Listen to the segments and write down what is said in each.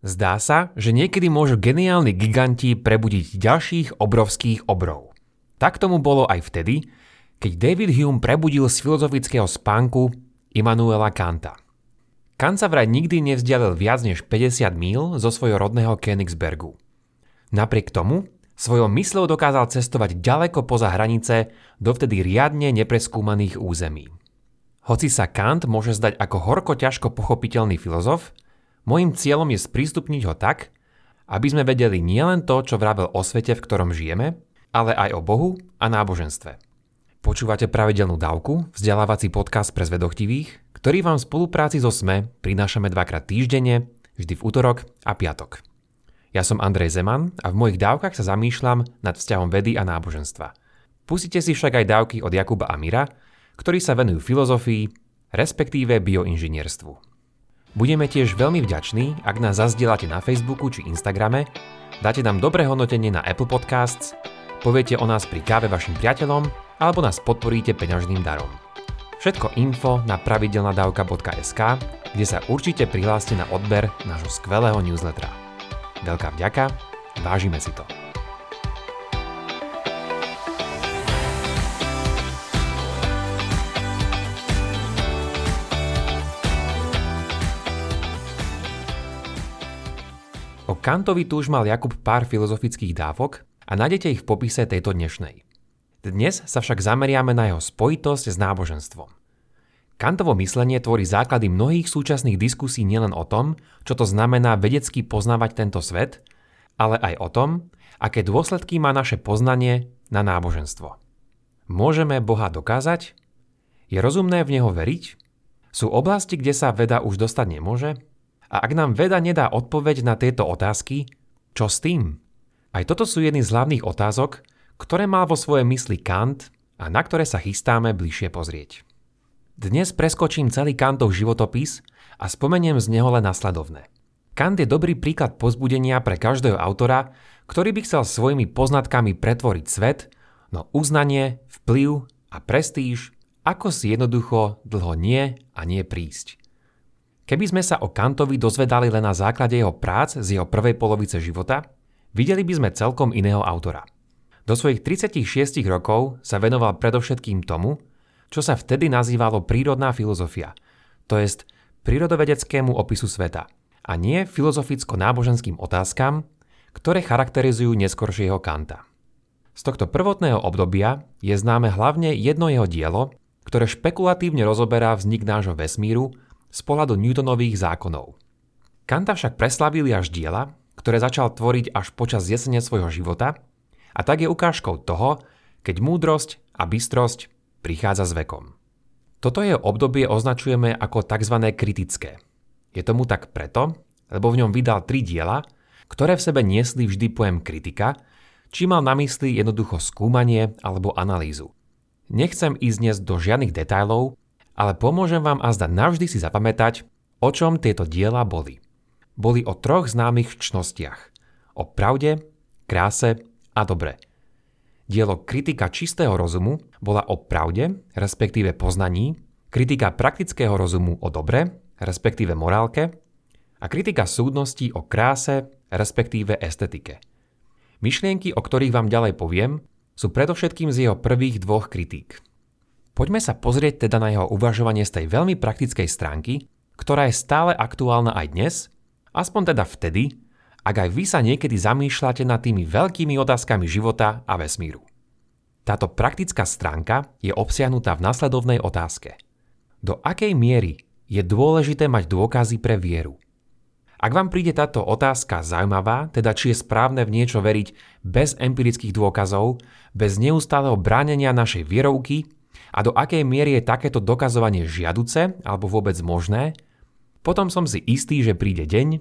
Zdá sa, že niekedy môžu geniálni giganti prebudiť ďalších obrovských obrov. Tak tomu bolo aj vtedy, keď David Hume prebudil z filozofického spánku Immanuela Kanta. Kant sa vraj nikdy nevzdialil viac než 50 míl zo svojho rodného Königsbergu. Napriek tomu svojou mysľou dokázal cestovať ďaleko poza hranice dovtedy riadne nepreskúmaných území. Hoci sa Kant môže zdať ako horko ťažko pochopiteľný filozof, Mojím cieľom je sprístupniť ho tak, aby sme vedeli nielen to, čo vravel o svete, v ktorom žijeme, ale aj o Bohu a náboženstve. Počúvate pravidelnú dávku, vzdelávací podcast pre zvedochtivých, ktorý vám v spolupráci so SME prinášame dvakrát týždenne, vždy v útorok a piatok. Ja som Andrej Zeman a v mojich dávkach sa zamýšľam nad vzťahom vedy a náboženstva. Pustite si však aj dávky od Jakuba Amira, ktorí sa venujú filozofii, respektíve bioinžinierstvu. Budeme tiež veľmi vďační, ak nás zazdielate na Facebooku či Instagrame, dáte nám dobré hodnotenie na Apple Podcasts, poviete o nás pri káve vašim priateľom alebo nás podporíte peňažným darom. Všetko info na pravidelnadavka.sk, kde sa určite prihláste na odber nášho skvelého newslettera. Veľká vďaka, vážime si to. Kantovi tu už mal Jakub pár filozofických dávok a nájdete ich v popise tejto dnešnej. Dnes sa však zameriame na jeho spojitosť s náboženstvom. Kantovo myslenie tvorí základy mnohých súčasných diskusí nielen o tom, čo to znamená vedecky poznávať tento svet, ale aj o tom, aké dôsledky má naše poznanie na náboženstvo. Môžeme Boha dokázať? Je rozumné v Neho veriť? Sú oblasti, kde sa veda už dostať nemôže? A ak nám veda nedá odpoveď na tieto otázky, čo s tým? Aj toto sú jedny z hlavných otázok, ktoré má vo svojej mysli Kant a na ktoré sa chystáme bližšie pozrieť. Dnes preskočím celý Kantov životopis a spomeniem z neho len nasledovné. Kant je dobrý príklad pozbudenia pre každého autora, ktorý by chcel svojimi poznatkami pretvoriť svet, no uznanie, vplyv a prestíž ako si jednoducho dlho nie a nie prísť. Keby sme sa o Kantovi dozvedali len na základe jeho prác z jeho prvej polovice života, videli by sme celkom iného autora. Do svojich 36 rokov sa venoval predovšetkým tomu, čo sa vtedy nazývalo prírodná filozofia, to jest prírodovedeckému opisu sveta, a nie filozoficko-náboženským otázkam, ktoré charakterizujú neskoršieho Kanta. Z tohto prvotného obdobia je známe hlavne jedno jeho dielo, ktoré špekulatívne rozoberá vznik nášho vesmíru z pohľadu Newtonových zákonov. Kanta však preslavili až diela, ktoré začal tvoriť až počas jesene svojho života a tak je ukážkou toho, keď múdrosť a bystrosť prichádza s vekom. Toto jeho obdobie označujeme ako tzv. kritické. Je tomu tak preto, lebo v ňom vydal tri diela, ktoré v sebe niesli vždy pojem kritika, či mal na mysli jednoducho skúmanie alebo analýzu. Nechcem ísť dnes do žiadnych detajlov, ale pomôžem vám azda navždy si zapamätať, o čom tieto diela boli. Boli o troch známych čnostiach. O pravde, kráse a dobre. Dielo Kritika čistého rozumu bola o pravde, respektíve poznaní, kritika praktického rozumu o dobre, respektíve morálke, a kritika súdnosti o kráse, respektíve estetike. Myšlienky, o ktorých vám ďalej poviem, sú predovšetkým z jeho prvých dvoch kritík – Poďme sa pozrieť teda na jeho uvažovanie z tej veľmi praktickej stránky, ktorá je stále aktuálna aj dnes, aspoň teda vtedy, ak aj vy sa niekedy zamýšľate nad tými veľkými otázkami života a vesmíru. Táto praktická stránka je obsiahnutá v nasledovnej otázke. Do akej miery je dôležité mať dôkazy pre vieru? Ak vám príde táto otázka zaujímavá, teda či je správne v niečo veriť bez empirických dôkazov, bez neustáleho bránenia našej vierovky a do akej miery je takéto dokazovanie žiaduce alebo vôbec možné, potom som si istý, že príde deň,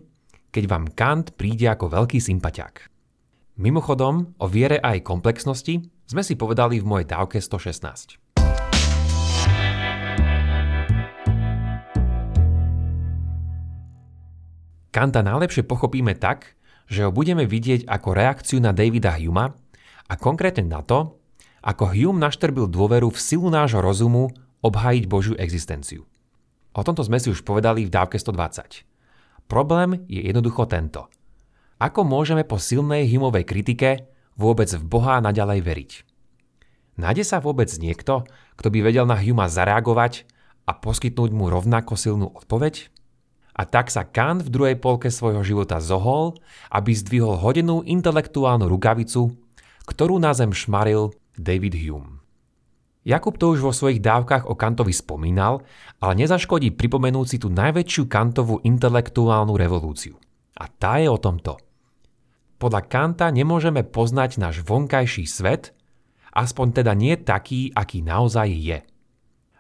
keď vám Kant príde ako veľký sympatiak. Mimochodom, o viere a jej komplexnosti sme si povedali v mojej dávke 116. Kanta najlepšie pochopíme tak, že ho budeme vidieť ako reakciu na Davida Huma a konkrétne na to, ako Hume naštrbil dôveru v silu nášho rozumu obhájiť Božiu existenciu. O tomto sme si už povedali v dávke 120. Problém je jednoducho tento. Ako môžeme po silnej Humovej kritike vôbec v Boha naďalej veriť? Nájde sa vôbec niekto, kto by vedel na Huma zareagovať a poskytnúť mu rovnako silnú odpoveď? A tak sa Kant v druhej polke svojho života zohol, aby zdvihol hodenú intelektuálnu rukavicu, ktorú na zem šmaril David Hume. Jakub to už vo svojich dávkach o Kantovi spomínal, ale nezaškodí pripomenúť si tú najväčšiu Kantovú intelektuálnu revolúciu. A tá je o tomto. Podľa Kanta nemôžeme poznať náš vonkajší svet, aspoň teda nie taký, aký naozaj je.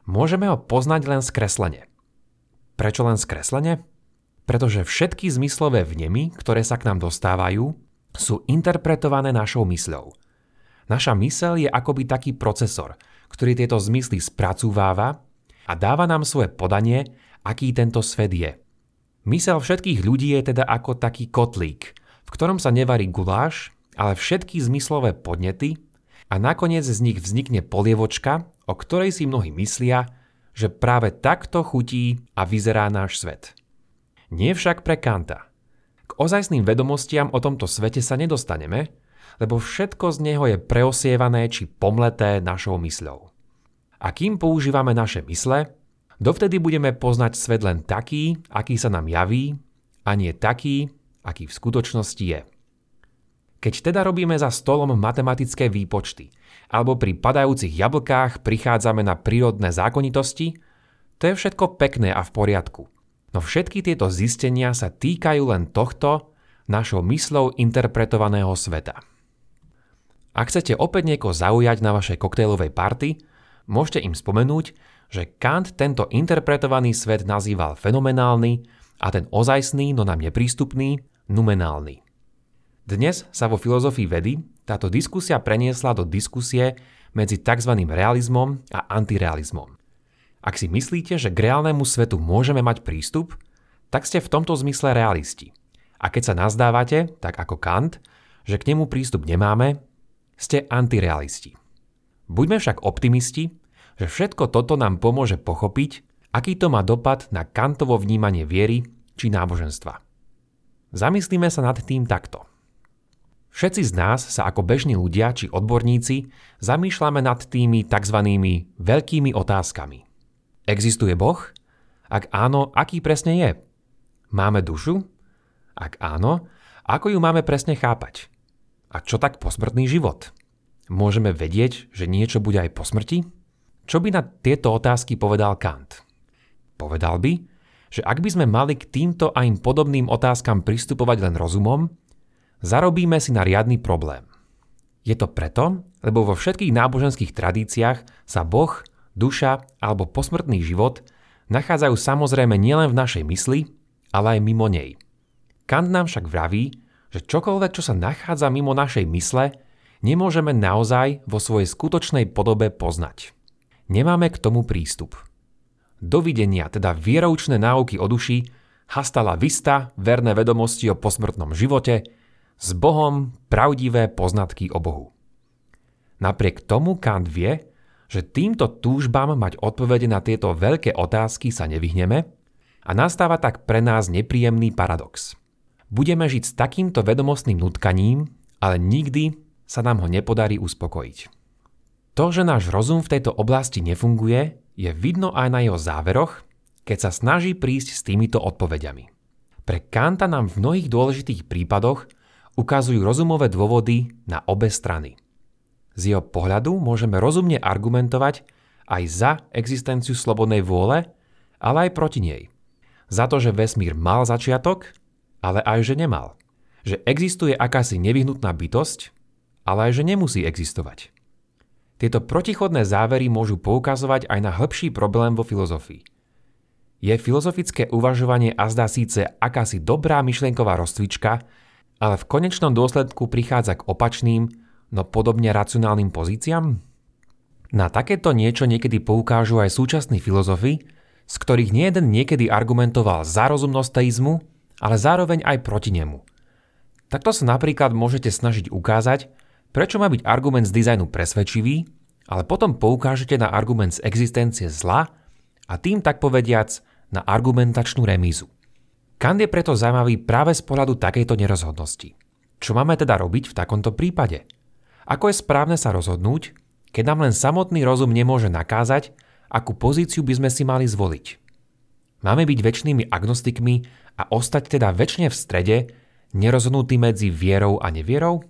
Môžeme ho poznať len skreslene. Prečo len skreslene? Pretože všetky zmyslové vnemy, ktoré sa k nám dostávajú, sú interpretované našou mysľou. Naša mysel je akoby taký procesor, ktorý tieto zmysly spracúváva a dáva nám svoje podanie, aký tento svet je. Mysel všetkých ľudí je teda ako taký kotlík, v ktorom sa nevarí guláš, ale všetky zmyslové podnety a nakoniec z nich vznikne polievočka, o ktorej si mnohí myslia, že práve takto chutí a vyzerá náš svet. Nie však pre Kanta. K ozajstným vedomostiam o tomto svete sa nedostaneme, lebo všetko z neho je preosievané či pomleté našou mysľou. A kým používame naše mysle, dovtedy budeme poznať svet len taký, aký sa nám javí, a nie taký, aký v skutočnosti je. Keď teda robíme za stolom matematické výpočty, alebo pri padajúcich jablkách prichádzame na prírodné zákonitosti, to je všetko pekné a v poriadku. No všetky tieto zistenia sa týkajú len tohto, našou myslou interpretovaného sveta. Ak chcete opäť niekoho zaujať na vašej koktejlovej party, môžete im spomenúť, že Kant tento interpretovaný svet nazýval fenomenálny a ten ozajstný, no nám neprístupný, numenálny. Dnes sa vo filozofii vedy táto diskusia preniesla do diskusie medzi tzv. realizmom a antirealizmom. Ak si myslíte, že k reálnemu svetu môžeme mať prístup, tak ste v tomto zmysle realisti. A keď sa nazdávate, tak ako Kant, že k nemu prístup nemáme, ste antirealisti. Buďme však optimisti, že všetko toto nám pomôže pochopiť, aký to má dopad na kantovo vnímanie viery či náboženstva. Zamyslíme sa nad tým takto. Všetci z nás sa ako bežní ľudia či odborníci zamýšľame nad tými tzv. veľkými otázkami. Existuje Boh? Ak áno, aký presne je? Máme dušu? Ak áno, ako ju máme presne chápať? A čo tak posmrtný život? Môžeme vedieť, že niečo bude aj po smrti? Čo by na tieto otázky povedal Kant? Povedal by, že ak by sme mali k týmto a im podobným otázkam pristupovať len rozumom, zarobíme si na riadny problém. Je to preto, lebo vo všetkých náboženských tradíciách sa Boh, duša alebo posmrtný život nachádzajú samozrejme nielen v našej mysli, ale aj mimo nej. Kant nám však vraví, že čokoľvek, čo sa nachádza mimo našej mysle, nemôžeme naozaj vo svojej skutočnej podobe poznať. Nemáme k tomu prístup. Dovidenia, teda vieroučné náuky o duši, hastala vista, verné vedomosti o posmrtnom živote, s Bohom pravdivé poznatky o Bohu. Napriek tomu Kant vie, že týmto túžbám mať odpovede na tieto veľké otázky sa nevyhneme a nastáva tak pre nás nepríjemný paradox – Budeme žiť s takýmto vedomostným nutkaním, ale nikdy sa nám ho nepodarí uspokojiť. To, že náš rozum v tejto oblasti nefunguje, je vidno aj na jeho záveroch, keď sa snaží prísť s týmito odpovediami. Pre Kanta nám v mnohých dôležitých prípadoch ukazujú rozumové dôvody na obe strany. Z jeho pohľadu môžeme rozumne argumentovať aj za existenciu slobodnej vôle, ale aj proti nej. Za to, že vesmír mal začiatok ale aj že nemal. Že existuje akási nevyhnutná bytosť, ale aj že nemusí existovať. Tieto protichodné závery môžu poukazovať aj na hĺbší problém vo filozofii. Je filozofické uvažovanie a zdá síce akási dobrá myšlienková rozcvička, ale v konečnom dôsledku prichádza k opačným, no podobne racionálnym pozíciám? Na takéto niečo niekedy poukážu aj súčasní filozofi, z ktorých nie jeden niekedy argumentoval za rozumnosť teizmu, ale zároveň aj proti nemu. Takto sa napríklad môžete snažiť ukázať, prečo má byť argument z dizajnu presvedčivý, ale potom poukážete na argument z existencie zla a tým tak povediac na argumentačnú remízu. Kant je preto zaujímavý práve z pohľadu takejto nerozhodnosti. Čo máme teda robiť v takomto prípade? Ako je správne sa rozhodnúť, keď nám len samotný rozum nemôže nakázať, akú pozíciu by sme si mali zvoliť? Máme byť väčšnými agnostikmi a ostať teda väčšine v strede, nerozhodnutý medzi vierou a nevierou?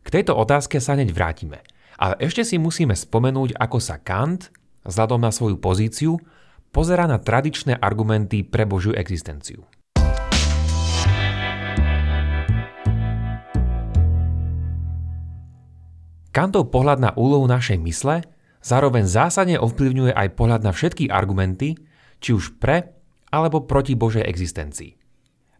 K tejto otázke sa hneď vrátime, ale ešte si musíme spomenúť, ako sa Kant, vzhľadom na svoju pozíciu, pozera na tradičné argumenty pre Božiu existenciu. Kantov pohľad na úlohu našej mysle zároveň zásadne ovplyvňuje aj pohľad na všetky argumenty, či už pre alebo proti Božej existencii.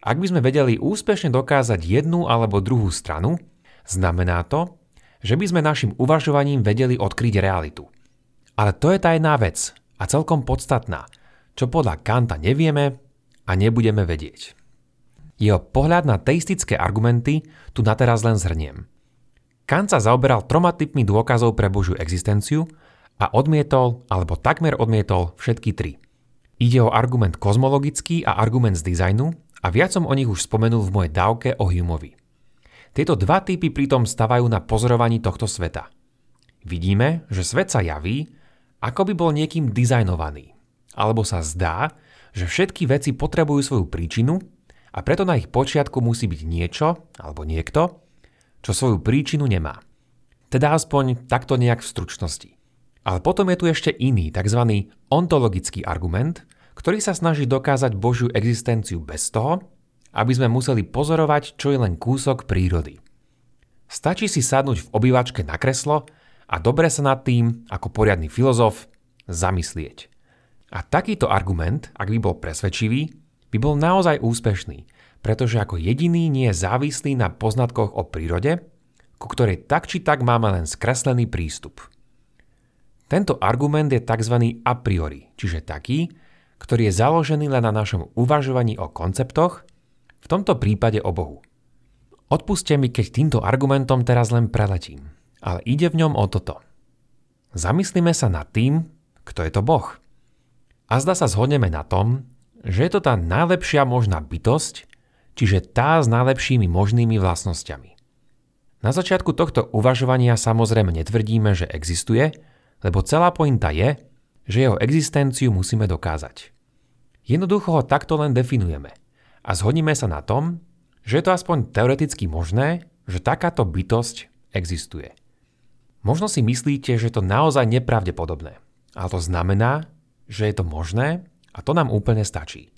Ak by sme vedeli úspešne dokázať jednu alebo druhú stranu, znamená to, že by sme našim uvažovaním vedeli odkryť realitu. Ale to je jedna vec a celkom podstatná, čo podľa Kanta nevieme a nebudeme vedieť. Jeho pohľad na teistické argumenty tu na teraz len zhrniem – Kant sa zaoberal troma typmi dôkazov pre Božiu existenciu a odmietol, alebo takmer odmietol všetky tri. Ide o argument kozmologický a argument z dizajnu a viac som o nich už spomenul v mojej dávke o Humeovi. Tieto dva typy pritom stavajú na pozorovaní tohto sveta. Vidíme, že svet sa javí, ako by bol niekým dizajnovaný. Alebo sa zdá, že všetky veci potrebujú svoju príčinu a preto na ich počiatku musí byť niečo alebo niekto, čo svoju príčinu nemá. Teda aspoň takto nejak v stručnosti. Ale potom je tu ešte iný, tzv. ontologický argument, ktorý sa snaží dokázať Božiu existenciu bez toho, aby sme museli pozorovať, čo je len kúsok prírody. Stačí si sadnúť v obývačke na kreslo a dobre sa nad tým, ako poriadny filozof, zamyslieť. A takýto argument, ak by bol presvedčivý, by bol naozaj úspešný, pretože ako jediný nie je závislý na poznatkoch o prírode, ku ktorej tak či tak máme len skreslený prístup. Tento argument je tzv. a priori, čiže taký, ktorý je založený len na našom uvažovaní o konceptoch, v tomto prípade o Bohu. Odpuste mi, keď týmto argumentom teraz len preletím, ale ide v ňom o toto. Zamyslíme sa nad tým, kto je to Boh. A zda sa zhodneme na tom, že je to tá najlepšia možná bytosť, čiže tá s najlepšími možnými vlastnosťami. Na začiatku tohto uvažovania samozrejme netvrdíme, že existuje, lebo celá pointa je, že jeho existenciu musíme dokázať. Jednoducho ho takto len definujeme a zhodníme sa na tom, že je to aspoň teoreticky možné, že takáto bytosť existuje. Možno si myslíte, že je to naozaj nepravdepodobné, ale to znamená, že je to možné a to nám úplne stačí.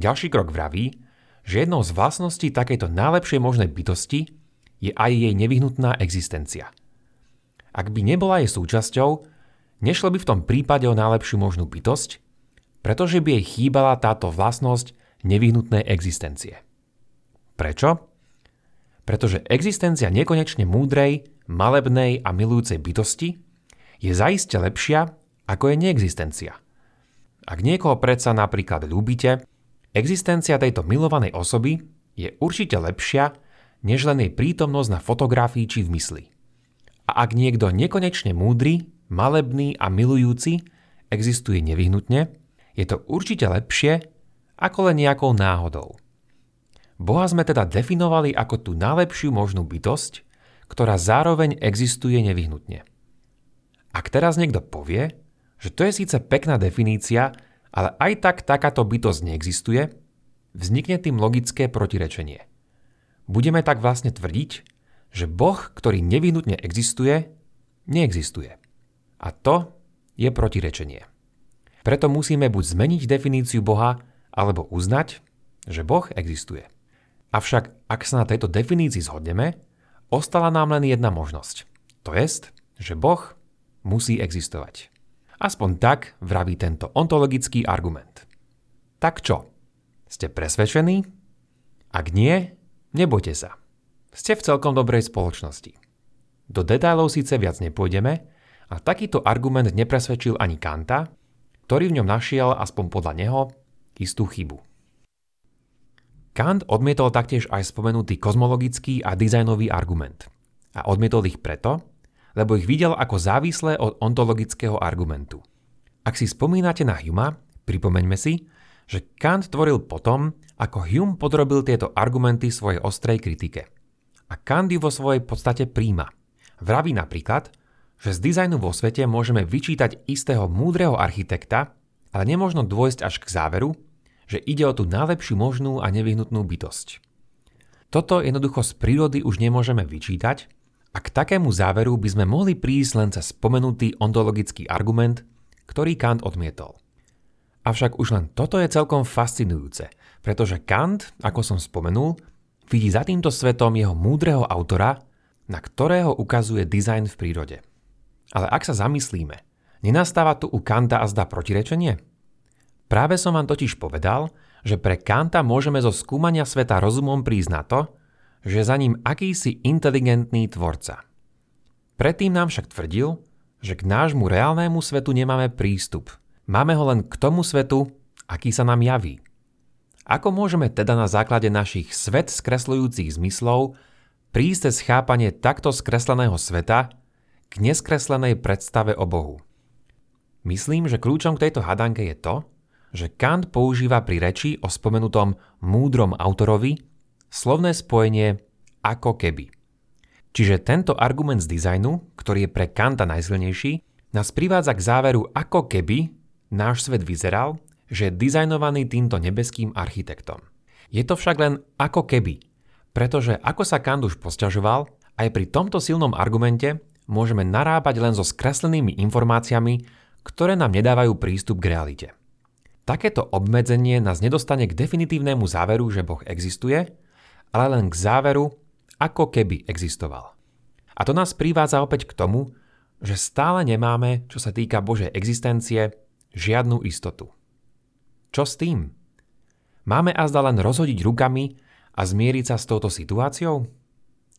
Ďalší krok vraví, že jednou z vlastností takejto najlepšej možnej bytosti je aj jej nevyhnutná existencia. Ak by nebola jej súčasťou, nešlo by v tom prípade o najlepšiu možnú bytosť, pretože by jej chýbala táto vlastnosť nevyhnutnej existencie. Prečo? Pretože existencia nekonečne múdrej, malebnej a milujúcej bytosti je zaiste lepšia, ako je neexistencia. Ak niekoho predsa napríklad ľúbite, Existencia tejto milovanej osoby je určite lepšia, než len jej prítomnosť na fotografii či v mysli. A ak niekto nekonečne múdry, malebný a milujúci existuje nevyhnutne, je to určite lepšie ako len nejakou náhodou. Boha sme teda definovali ako tú najlepšiu možnú bytosť, ktorá zároveň existuje nevyhnutne. Ak teraz niekto povie, že to je síce pekná definícia, ale aj tak takáto bytosť neexistuje, vznikne tým logické protirečenie. Budeme tak vlastne tvrdiť, že Boh, ktorý nevyhnutne existuje, neexistuje. A to je protirečenie. Preto musíme buď zmeniť definíciu Boha, alebo uznať, že Boh existuje. Avšak ak sa na tejto definícii zhodneme, ostala nám len jedna možnosť. To jest, že Boh musí existovať. Aspoň tak vraví tento ontologický argument. Tak čo? Ste presvedčení? Ak nie, nebojte sa. Ste v celkom dobrej spoločnosti. Do detailov síce viac nepôjdeme, a takýto argument nepresvedčil ani Kanta, ktorý v ňom našiel, aspoň podľa neho, istú chybu. Kant odmietol taktiež aj spomenutý kozmologický a dizajnový argument. A odmietol ich preto, lebo ich videl ako závislé od ontologického argumentu. Ak si spomínate na Huma, pripomeňme si, že Kant tvoril potom, ako Hume podrobil tieto argumenty svojej ostrej kritike. A Kant ju vo svojej podstate príjma. Vraví napríklad, že z dizajnu vo svete môžeme vyčítať istého múdreho architekta, ale nemôžno dôjsť až k záveru, že ide o tú najlepšiu možnú a nevyhnutnú bytosť. Toto jednoducho z prírody už nemôžeme vyčítať a k takému záveru by sme mohli prísť len cez spomenutý ontologický argument, ktorý Kant odmietol. Avšak už len toto je celkom fascinujúce, pretože Kant, ako som spomenul, vidí za týmto svetom jeho múdreho autora, na ktorého ukazuje dizajn v prírode. Ale ak sa zamyslíme, nenastáva tu u Kanta a zdá protirečenie? Práve som vám totiž povedal, že pre Kanta môžeme zo skúmania sveta rozumom prísť na to, že za ním akýsi inteligentný tvorca. Predtým nám však tvrdil, že k nášmu reálnému svetu nemáme prístup. Máme ho len k tomu svetu, aký sa nám javí. Ako môžeme teda na základe našich svet skresľujúcich zmyslov prísť cez chápanie takto skresleného sveta k neskreslenej predstave o Bohu? Myslím, že kľúčom k tejto hadanke je to, že Kant používa pri reči o spomenutom múdrom autorovi slovné spojenie ako keby. Čiže tento argument z dizajnu, ktorý je pre Kanta najsilnejší, nás privádza k záveru ako keby náš svet vyzeral, že je dizajnovaný týmto nebeským architektom. Je to však len ako keby, pretože ako sa Kant už posťažoval, aj pri tomto silnom argumente môžeme narábať len so skreslenými informáciami, ktoré nám nedávajú prístup k realite. Takéto obmedzenie nás nedostane k definitívnemu záveru, že Boh existuje, ale len k záveru, ako keby existoval. A to nás privádza opäť k tomu, že stále nemáme, čo sa týka Božej existencie, žiadnu istotu. Čo s tým? Máme azda len rozhodiť rukami a zmieriť sa s touto situáciou?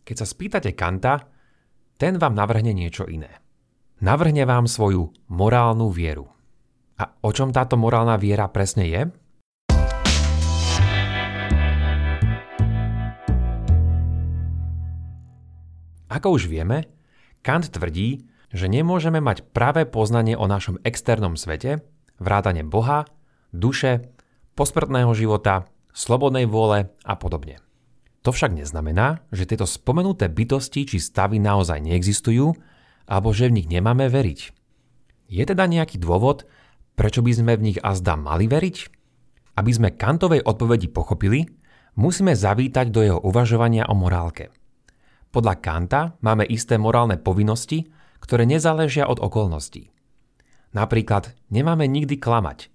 Keď sa spýtate Kanta, ten vám navrhne niečo iné. Navrhne vám svoju morálnu vieru. A o čom táto morálna viera presne je? Ako už vieme, Kant tvrdí, že nemôžeme mať práve poznanie o našom externom svete, vrátane Boha, duše, posmrtného života, slobodnej vôle a podobne. To však neznamená, že tieto spomenuté bytosti či stavy naozaj neexistujú, alebo že v nich nemáme veriť. Je teda nejaký dôvod, Prečo by sme v nich azda mali veriť? Aby sme Kantovej odpovedi pochopili, musíme zavítať do jeho uvažovania o morálke. Podľa Kanta máme isté morálne povinnosti, ktoré nezáležia od okolností. Napríklad nemáme nikdy klamať,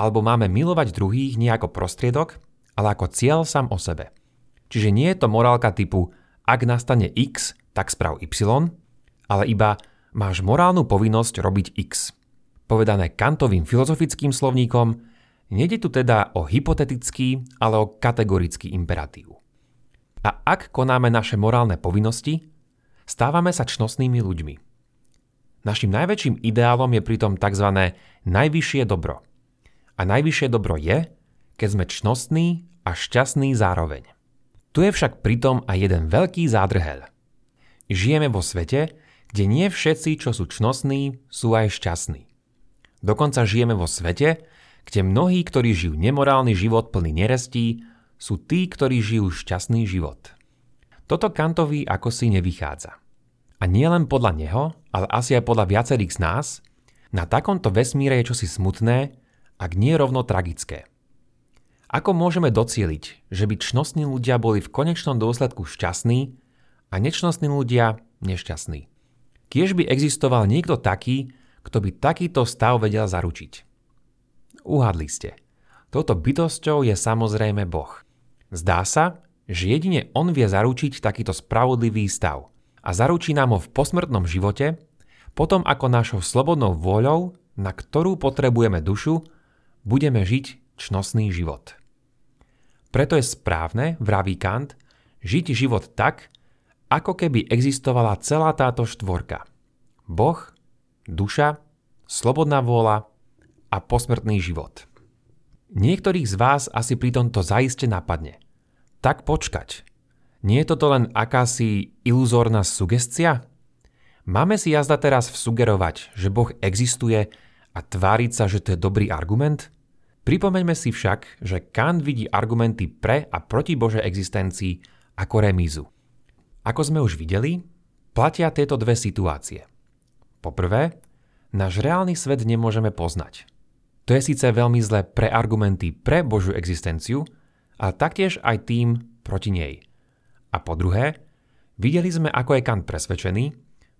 alebo máme milovať druhých nie ako prostriedok, ale ako cieľ sám o sebe. Čiže nie je to morálka typu ak nastane X, tak sprav Y, ale iba máš morálnu povinnosť robiť X. Povedané kantovým filozofickým slovníkom, nejde tu teda o hypotetický, ale o kategorický imperatív. A ak konáme naše morálne povinnosti, stávame sa čnostnými ľuďmi. Našim najväčším ideálom je pritom tzv. najvyššie dobro. A najvyššie dobro je, keď sme čnostní a šťastní zároveň. Tu je však pritom aj jeden veľký zádrhel. Žijeme vo svete, kde nie všetci, čo sú čnostní, sú aj šťastní. Dokonca žijeme vo svete, kde mnohí, ktorí žijú nemorálny život plný nerestí, sú tí, ktorí žijú šťastný život. Toto Kantovi ako si nevychádza. A nie len podľa neho, ale asi aj podľa viacerých z nás, na takomto vesmíre je čosi smutné, ak nie rovno tragické. Ako môžeme docieliť, že by čnostní ľudia boli v konečnom dôsledku šťastní a nečnostní ľudia nešťastní? Kiež by existoval niekto taký, kto by takýto stav vedel zaručiť. Uhadli ste. Touto bytosťou je samozrejme Boh. Zdá sa, že jedine On vie zaručiť takýto spravodlivý stav a zaručí nám ho v posmrtnom živote, potom ako našou slobodnou vôľou, na ktorú potrebujeme dušu, budeme žiť čnostný život. Preto je správne, vraví Kant, žiť život tak, ako keby existovala celá táto štvorka. Boh, duša, slobodná vôľa a posmrtný život. Niektorých z vás asi pri tomto zaiste napadne. Tak počkať. Nie je toto len akási iluzórna sugestia? Máme si jazda teraz vsugerovať, že Boh existuje a tváriť sa, že to je dobrý argument? Pripomeňme si však, že Kant vidí argumenty pre a proti Božej existencii ako remízu. Ako sme už videli, platia tieto dve situácie. Poprvé, náš reálny svet nemôžeme poznať. To je síce veľmi zlé pre argumenty pre Božiu existenciu, ale taktiež aj tým proti nej. A po druhé, videli sme, ako je Kant presvedčený,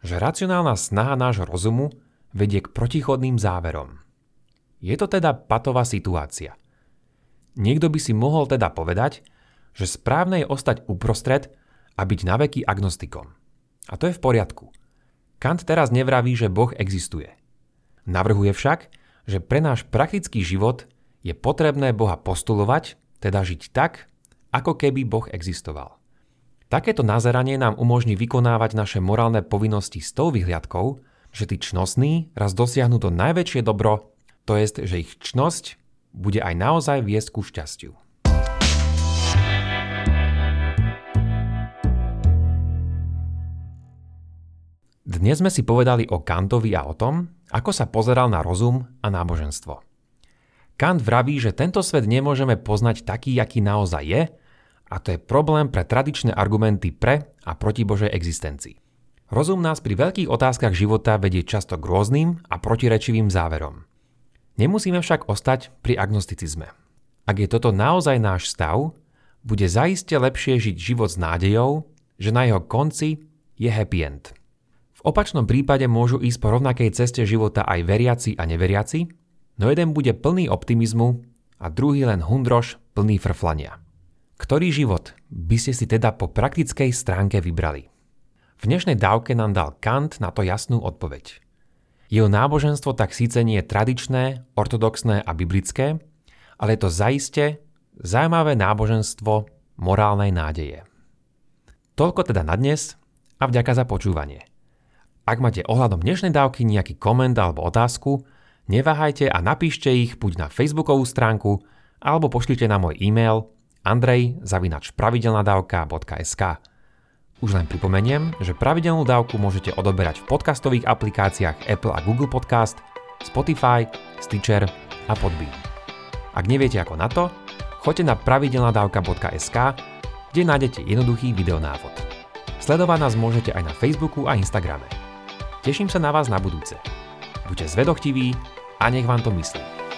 že racionálna snaha nášho rozumu vedie k protichodným záverom. Je to teda patová situácia. Niekto by si mohol teda povedať, že správne je ostať uprostred a byť naveky agnostikom. A to je v poriadku. Kant teraz nevraví, že Boh existuje. Navrhuje však, že pre náš praktický život je potrebné Boha postulovať, teda žiť tak, ako keby Boh existoval. Takéto nazeranie nám umožní vykonávať naše morálne povinnosti s tou vyhliadkou, že tí čnostní raz dosiahnu to najväčšie dobro, to jest, že ich čnosť bude aj naozaj viesť ku šťastiu. Dnes sme si povedali o Kantovi a o tom, ako sa pozeral na rozum a náboženstvo. Kant vraví, že tento svet nemôžeme poznať taký, aký naozaj je, a to je problém pre tradičné argumenty pre a proti Božej existencii. Rozum nás pri veľkých otázkach života vedie často k rôznym a protirečivým záverom. Nemusíme však ostať pri agnosticizme. Ak je toto naozaj náš stav, bude zaiste lepšie žiť život s nádejou, že na jeho konci je happy end. V opačnom prípade môžu ísť po rovnakej ceste života aj veriaci a neveriaci, no jeden bude plný optimizmu a druhý len hundroš plný frflania. Ktorý život by ste si teda po praktickej stránke vybrali? V dnešnej dávke nám dal Kant na to jasnú odpoveď. Jeho náboženstvo tak síce nie je tradičné, ortodoxné a biblické, ale je to zaiste zaujímavé náboženstvo morálnej nádeje. Toľko teda na dnes a vďaka za počúvanie. Ak máte ohľadom dnešnej dávky nejaký koment alebo otázku, neváhajte a napíšte ich buď na facebookovú stránku alebo pošlite na môj e-mail andrej.pravidelnadavka.sk. Už len pripomeniem, že pravidelnú dávku môžete odoberať v podcastových aplikáciách Apple a Google Podcast, Spotify, Stitcher a Podbean. Ak neviete ako na to, choďte na pravidelnadavka.sk, kde nájdete jednoduchý videonávod. Sledovať nás môžete aj na Facebooku a Instagrame. Teším sa na vás na budúce. Buďte zvedochtiví a nech vám to myslí.